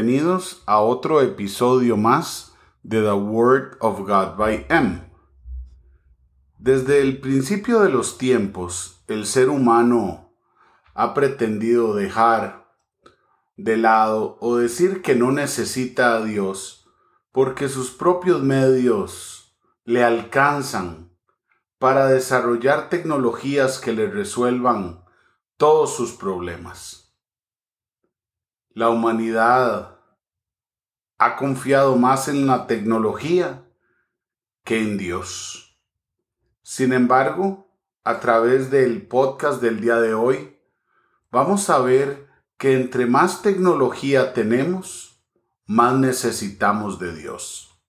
Bienvenidos a otro episodio más de The Word of God by M. Desde el principio de los tiempos, el ser humano ha pretendido dejar de lado o decir que no necesita a Dios porque sus propios medios le alcanzan para desarrollar tecnologías que le resuelvan todos sus problemas. La humanidad ha confiado más en la tecnología que en Dios. Sin embargo, a través del podcast del día de hoy, vamos a ver que entre más tecnología tenemos, más necesitamos de Dios.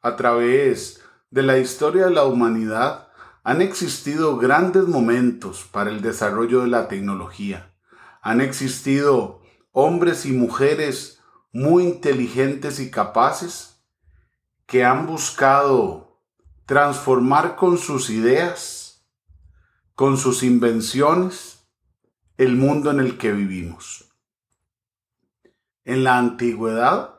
A través de la historia de la humanidad han existido grandes momentos para el desarrollo de la tecnología. Han existido hombres y mujeres muy inteligentes y capaces que han buscado transformar con sus ideas, con sus invenciones, el mundo en el que vivimos. En la antigüedad,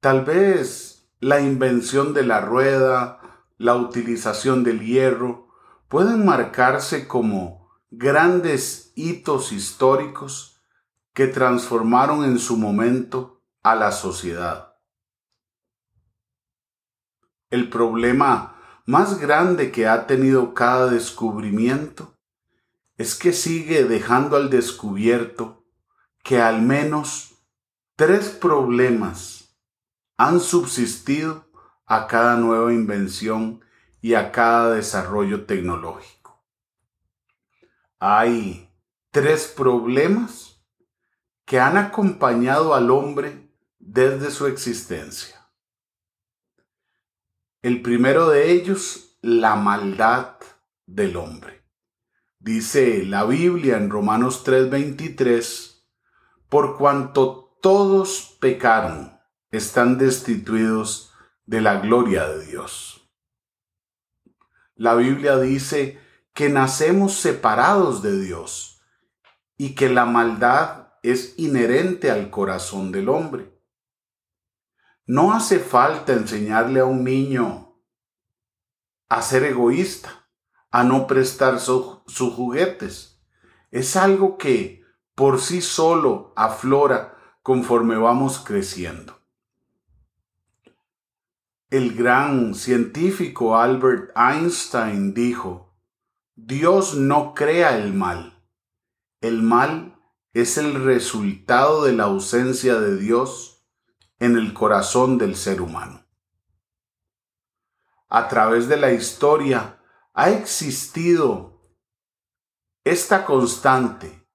tal vez la invención de la rueda, la utilización del hierro, pueden marcarse como grandes hitos históricos que transformaron en su momento a la sociedad. El problema más grande que ha tenido cada descubrimiento es que sigue dejando al descubierto que al menos tres problemas han subsistido a cada nueva invención y a cada desarrollo tecnológico. Hay tres problemas que han acompañado al hombre desde su existencia. El primero de ellos, la maldad del hombre. Dice la Biblia en Romanos 3:23, por cuanto todos pecaron, están destituidos de la gloria de Dios. La Biblia dice que nacemos separados de Dios y que la maldad es inherente al corazón del hombre. No hace falta enseñarle a un niño a ser egoísta, a no prestar sus juguetes. Es algo que por sí solo aflora conforme vamos creciendo. El gran científico Albert Einstein dijo, Dios no crea el mal. El mal es el resultado de la ausencia de Dios en el corazón del ser humano. A través de la historia ha existido esta constante,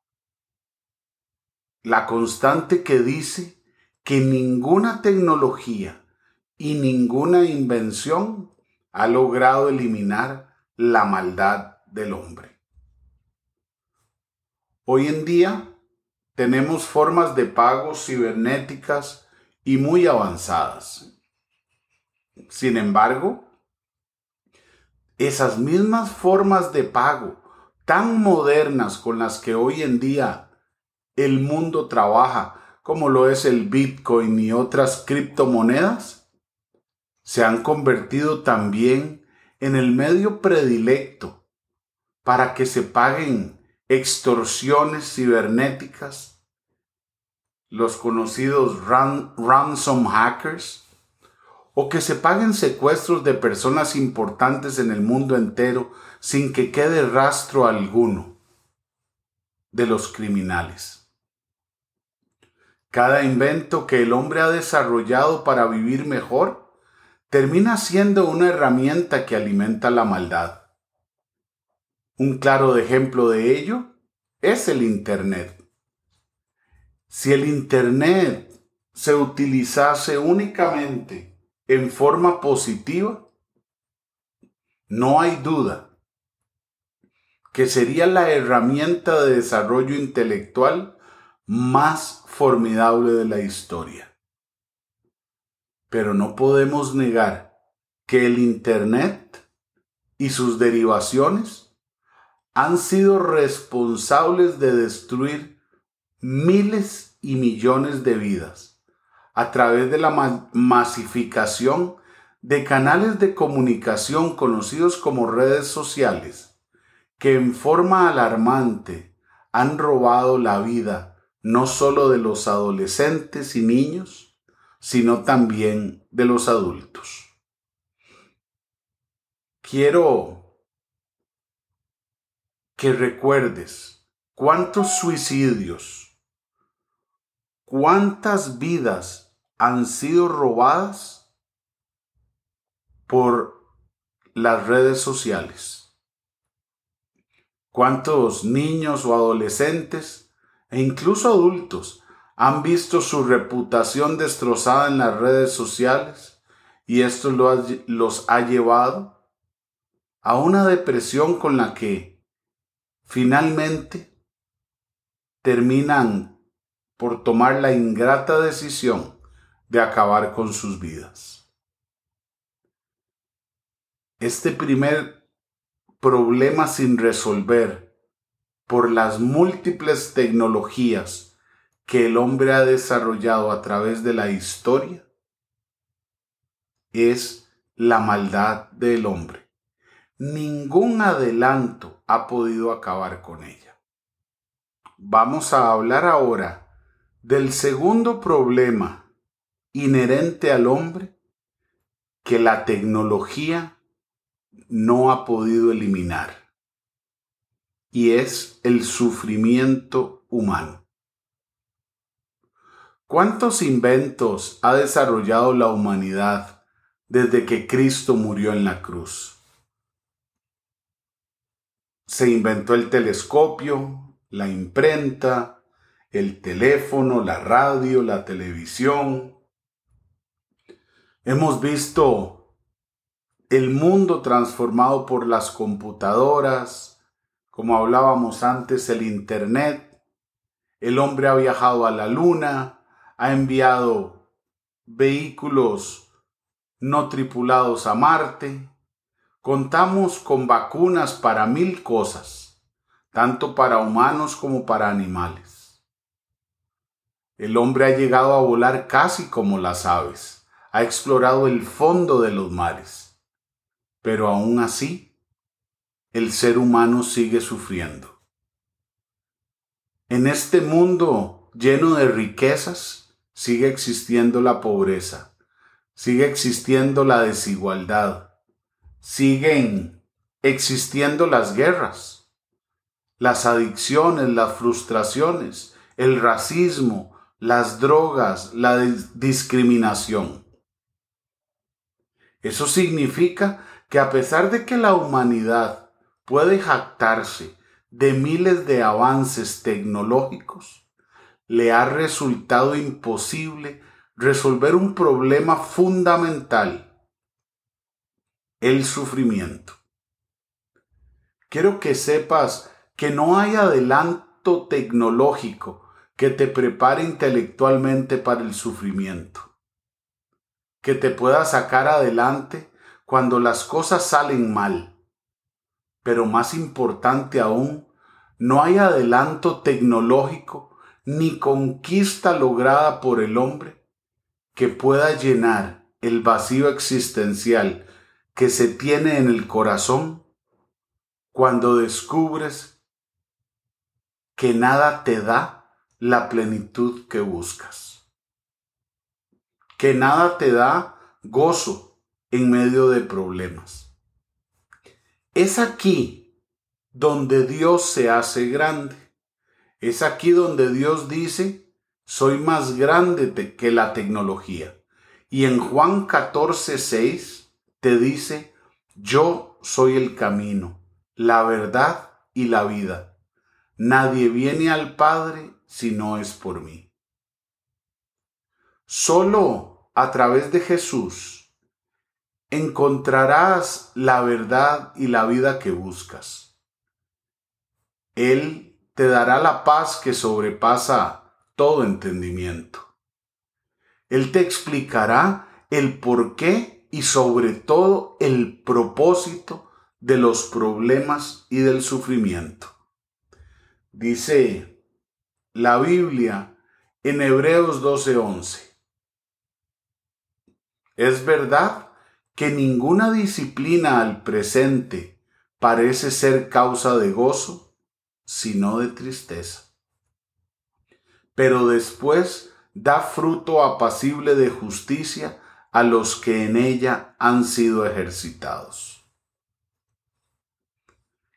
la constante que dice que ninguna tecnología y ninguna invención ha logrado eliminar la maldad del hombre. Hoy en día tenemos formas de pago cibernéticas y muy avanzadas. Sin embargo, esas mismas formas de pago tan modernas con las que hoy en día el mundo trabaja, como lo es el Bitcoin y otras criptomonedas, se han convertido también en el medio predilecto para que se paguen extorsiones cibernéticas los conocidos ransom hackers, o que se paguen secuestros de personas importantes en el mundo entero sin que quede rastro alguno de los criminales. Cada invento que el hombre ha desarrollado para vivir mejor termina siendo una herramienta que alimenta la maldad. Un claro ejemplo de ello es el Internet. Si el Internet se utilizase únicamente en forma positiva, no hay duda que sería la herramienta de desarrollo intelectual más formidable de la historia. Pero no podemos negar que el Internet y sus derivaciones han sido responsables de destruir miles y millones de vidas a través de la masificación de canales de comunicación conocidos como redes sociales, que en forma alarmante han robado la vida no solo de los adolescentes y niños, sino también de los adultos. Quiero que recuerdes cuántos suicidios, cuántas vidas han sido robadas por las redes sociales. ¿Cuántos niños o adolescentes e incluso adultos han visto su reputación destrozada en las redes sociales y esto los ha llevado a una depresión con la que finalmente terminan por tomar la ingrata decisión de acabar con sus vidas. Este primer problema sin resolver por las múltiples tecnologías que el hombre ha desarrollado a través de la historia es la maldad del hombre. Ningún adelanto ha podido acabar con ella. Vamos a hablar ahora del segundo problema inherente al hombre que la tecnología no ha podido eliminar y es el sufrimiento humano. ¿Cuántos inventos ha desarrollado la humanidad desde que Cristo murió en la cruz? Se inventó el telescopio, la imprenta, el teléfono, la radio, la televisión. Hemos visto el mundo transformado por las computadoras, como hablábamos antes, el Internet. El hombre ha viajado a la luna, ha enviado vehículos no tripulados a Marte. Contamos con vacunas para mil cosas, tanto para humanos como para animales. El hombre ha llegado a volar casi como las aves, ha explorado el fondo de los mares, pero aún así el ser humano sigue sufriendo. En este mundo lleno de riquezas sigue existiendo la pobreza, sigue existiendo la desigualdad, siguen existiendo las guerras, las adicciones, las frustraciones, el racismo, las drogas, la discriminación. Eso significa que a pesar de que la humanidad puede jactarse de miles de avances tecnológicos, le ha resultado imposible resolver un problema fundamental, el sufrimiento. Quiero que sepas que no hay adelanto tecnológico que te prepare intelectualmente para el sufrimiento, que te pueda sacar adelante cuando las cosas salen mal pero más importante aún, no hay adelanto tecnológico ni conquista lograda por el hombre que pueda llenar el vacío existencial que se tiene en el corazón cuando descubres que nada te da la plenitud que buscas, que nada te da gozo en medio de problemas. Es aquí donde Dios se hace grande. Es aquí donde Dios dice, soy más grande que la tecnología. Y en Juan 14, 6 te dice, yo soy el camino, la verdad y la vida. Nadie viene al Padre si no es por mí. Solo a través de Jesús encontrarás la verdad y la vida que buscas. Él te dará la paz que sobrepasa todo entendimiento. Él te explicará el porqué y sobre todo el propósito de los problemas y del sufrimiento. Dice la Biblia en Hebreos 12:11. Es verdad que ninguna disciplina al presente parece ser causa de gozo, sino de tristeza. Pero después da fruto apacible de justicia a los que en ella han sido ejercitados.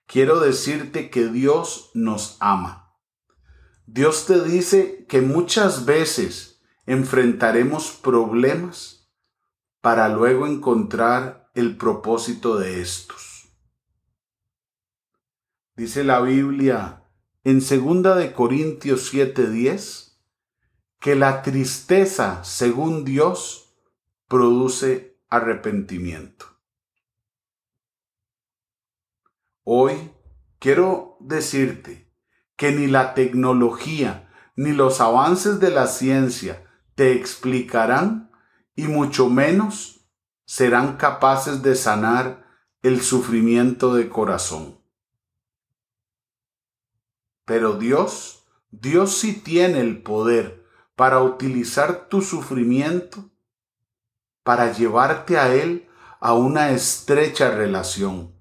Quiero decirte que Dios nos ama. Dios te dice que muchas veces enfrentaremos problemas para luego encontrar el propósito de estos. Dice la Biblia en 2 de Corintios 7:10 que la tristeza, según Dios, produce arrepentimiento. Hoy quiero decirte que ni la tecnología ni los avances de la ciencia te explicarán y mucho menos serán capaces de sanar el sufrimiento de corazón. Pero Dios, Dios sí tiene el poder para utilizar tu sufrimiento para llevarte a Él a una estrecha relación.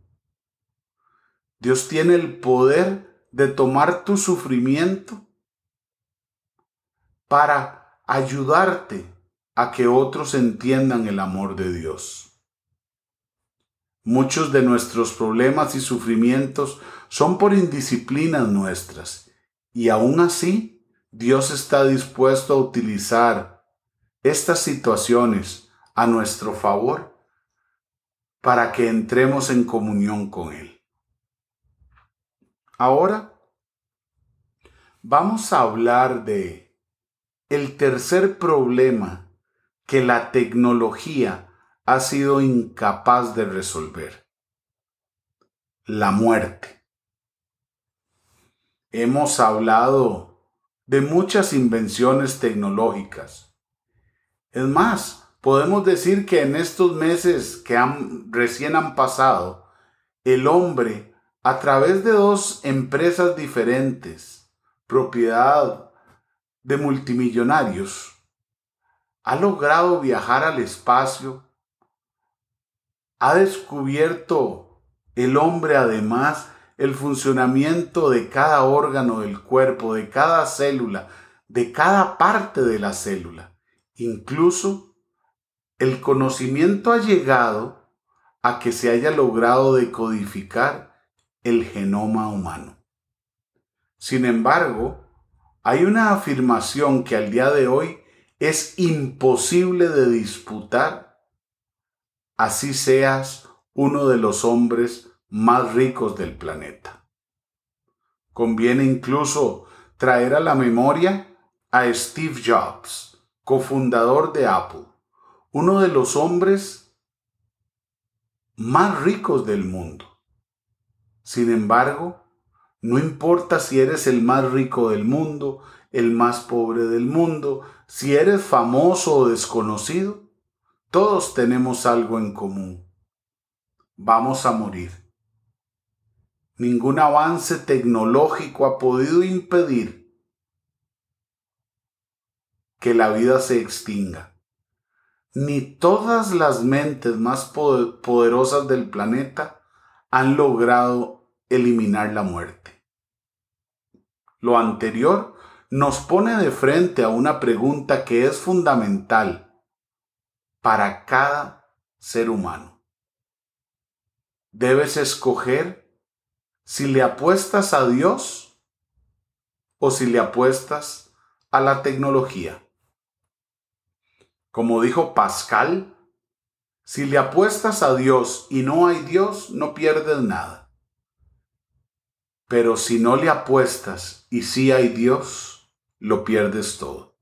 Dios tiene el poder de tomar tu sufrimiento para ayudarte a que otros entiendan el amor de Dios. Muchos de nuestros problemas y sufrimientos son por indisciplinas nuestras y aún así Dios está dispuesto a utilizar estas situaciones a nuestro favor para que entremos en comunión con Él. Ahora vamos a hablar de el tercer problema que la tecnología ha sido incapaz de resolver. La muerte. Hemos hablado de muchas invenciones tecnológicas. Es más, podemos decir que en estos meses que recién han pasado, el hombre, a través de dos empresas diferentes, propiedad de multimillonarios, ha logrado viajar al espacio, ha descubierto el hombre además el funcionamiento de cada órgano del cuerpo, de cada célula, de cada parte de la célula. Incluso el conocimiento ha llegado a que se haya logrado decodificar el genoma humano. Sin embargo, hay una afirmación que al día de hoy es imposible de disputar, así seas uno de los hombres más ricos del planeta. Conviene incluso traer a la memoria a Steve Jobs, cofundador de Apple, uno de los hombres más ricos del mundo. Sin embargo, no importa si eres el más rico del mundo, el más pobre del mundo, si eres famoso o desconocido, todos tenemos algo en común. Vamos a morir. Ningún avance tecnológico ha podido impedir que la vida se extinga. Ni todas las mentes más poderosas del planeta han logrado eliminar la muerte. Lo anterior nos pone de frente a una pregunta que es fundamental para cada ser humano. Debes escoger si le apuestas a Dios o si le apuestas a la tecnología. Como dijo Pascal, si le apuestas a Dios y no hay Dios, no pierdes nada. Pero si no le apuestas y sí hay Dios, lo pierdes todo.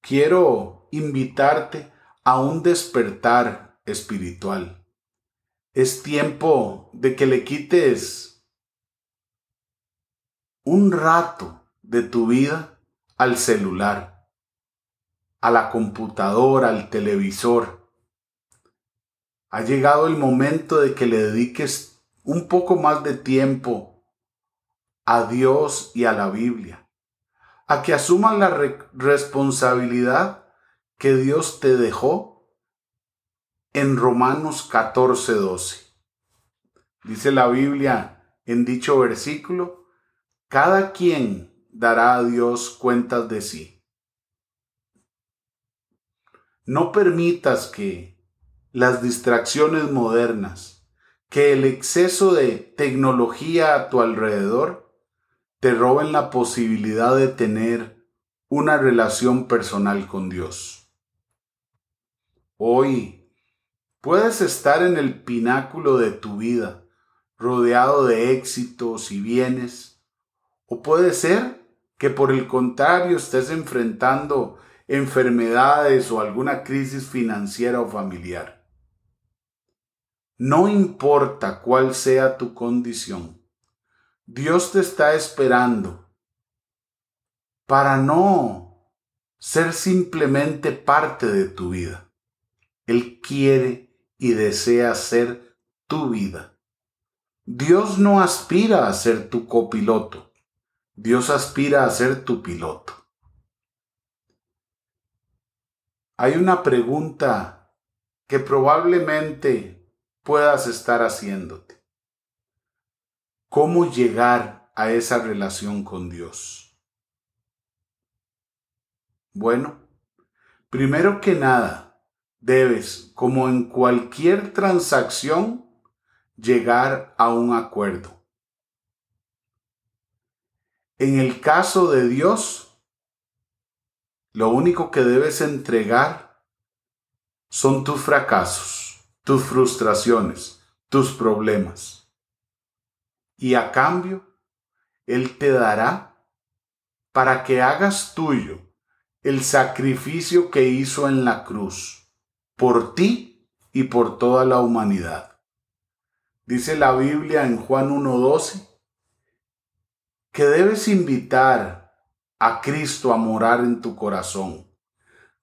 Quiero invitarte a un despertar espiritual. Es tiempo de que le quites un rato de tu vida al celular, a la computadora, al televisor. Ha llegado el momento de que le dediques un poco más de tiempo a Dios y a la Biblia. a que asumas la responsabilidad que Dios te dejó en Romanos 14, 12. Dice la Biblia en dicho versículo, cada quien dará a Dios cuentas de sí. No permitas que las distracciones modernas, que el exceso de tecnología a tu alrededor te roben la posibilidad de tener una relación personal con Dios. Hoy puedes estar en el pináculo de tu vida, rodeado de éxitos y bienes. O puede ser que por el contrario estés enfrentando enfermedades o alguna crisis financiera o familiar. No importa cuál sea tu condición, Dios te está esperando para no ser simplemente parte de tu vida. Él quiere y desea ser tu vida. Dios no aspira a ser tu copiloto, Dios aspira a ser tu piloto. Hay una pregunta que probablemente puedas estar haciéndote. ¿Cómo llegar a esa relación con Dios? Bueno, primero que nada, debes, como en cualquier transacción, llegar a un acuerdo. En el caso de Dios, lo único que debes entregar son tus fracasos, tus frustraciones, tus problemas. Y a cambio, Él te dará para que hagas tuyo el sacrificio que hizo en la cruz, por ti y por toda la humanidad. Dice la Biblia en Juan 1.12 que debes invitar a Cristo a morar en tu corazón.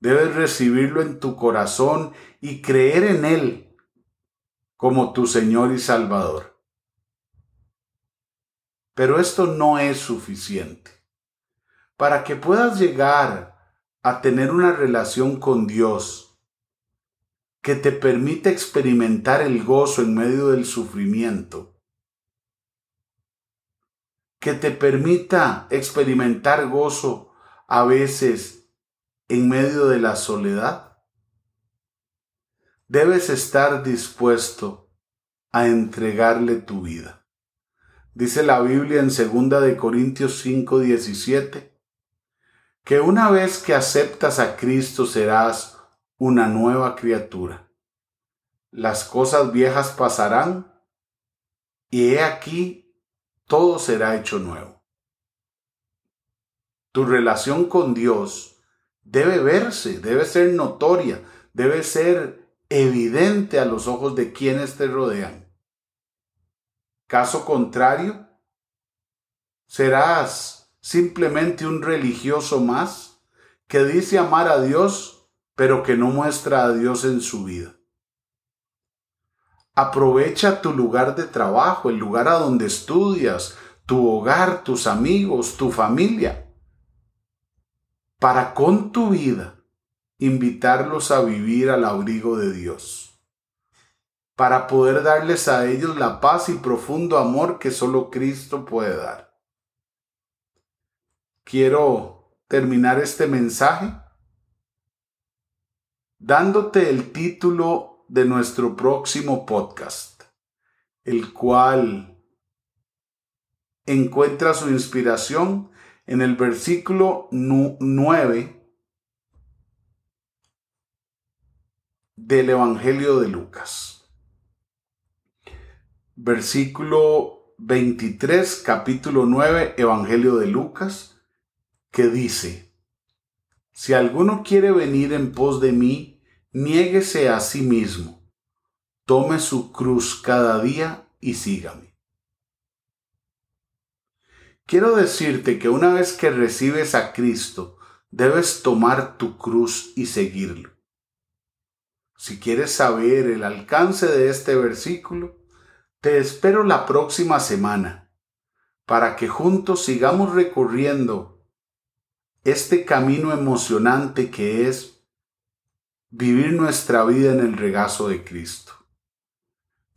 Debes recibirlo en tu corazón y creer en Él como tu Señor y Salvador. Pero esto no es suficiente. Para que puedas llegar a tener una relación con Dios, que te permite experimentar el gozo en medio del sufrimiento, que te permita experimentar gozo a veces en medio de la soledad. Debes estar dispuesto a entregarle tu vida. Dice la Biblia en 2 de Corintios 5:17 que una vez que aceptas a Cristo serás una nueva criatura. Las cosas viejas pasarán y he aquí todo será hecho nuevo. Tu relación con Dios debe verse, debe ser notoria, debe ser evidente a los ojos de quienes te rodean. Caso contrario, serás simplemente un religioso más que dice amar a Dios pero que no muestra a Dios en su vida. Aprovecha tu lugar de trabajo, el lugar a donde estudias, tu hogar, tus amigos, tu familia, para con tu vida invitarlos a vivir al abrigo de Dios, para poder darles a ellos la paz y profundo amor que solo Cristo puede dar. Quiero terminar este mensaje dándote el título de nuestro próximo podcast, el cual encuentra su inspiración en el versículo 9 del Evangelio de Lucas. Versículo 23, capítulo 9, Evangelio de Lucas, que dice, si alguno quiere venir en pos de mí, niéguese a sí mismo, tome su cruz cada día y sígame. Quiero decirte que una vez que recibes a Cristo, debes tomar tu cruz y seguirlo. Si quieres saber el alcance de este versículo, te espero la próxima semana para que juntos sigamos recorriendo este camino emocionante que es vivir nuestra vida en el regazo de Cristo.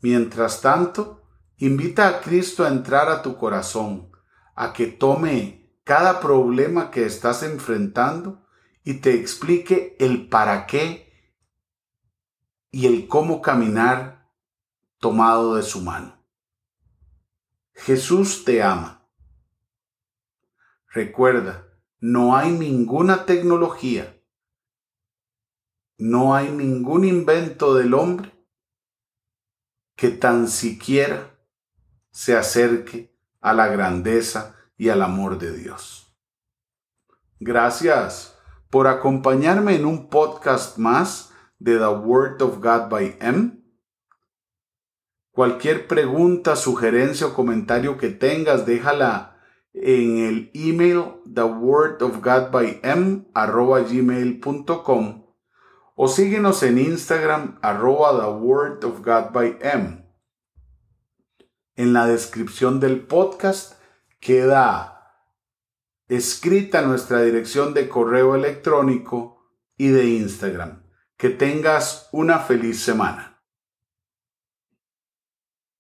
Mientras tanto, invita a Cristo a entrar a tu corazón, a que tome cada problema que estás enfrentando y te explique el para qué y el cómo caminar tomado de su mano. Jesús te ama. Recuerda, no hay ninguna tecnología, no hay ningún invento del hombre que tan siquiera se acerque a la grandeza y al amor de Dios. Gracias por acompañarme en un podcast más de The Word of God by M. Cualquier pregunta, sugerencia o comentario que tengas, déjala en el email thewordofgodbym o síguenos en Instagram arroba. En la descripción del podcast queda escrita nuestra dirección de correo electrónico y de Instagram. Que tengas una feliz semana.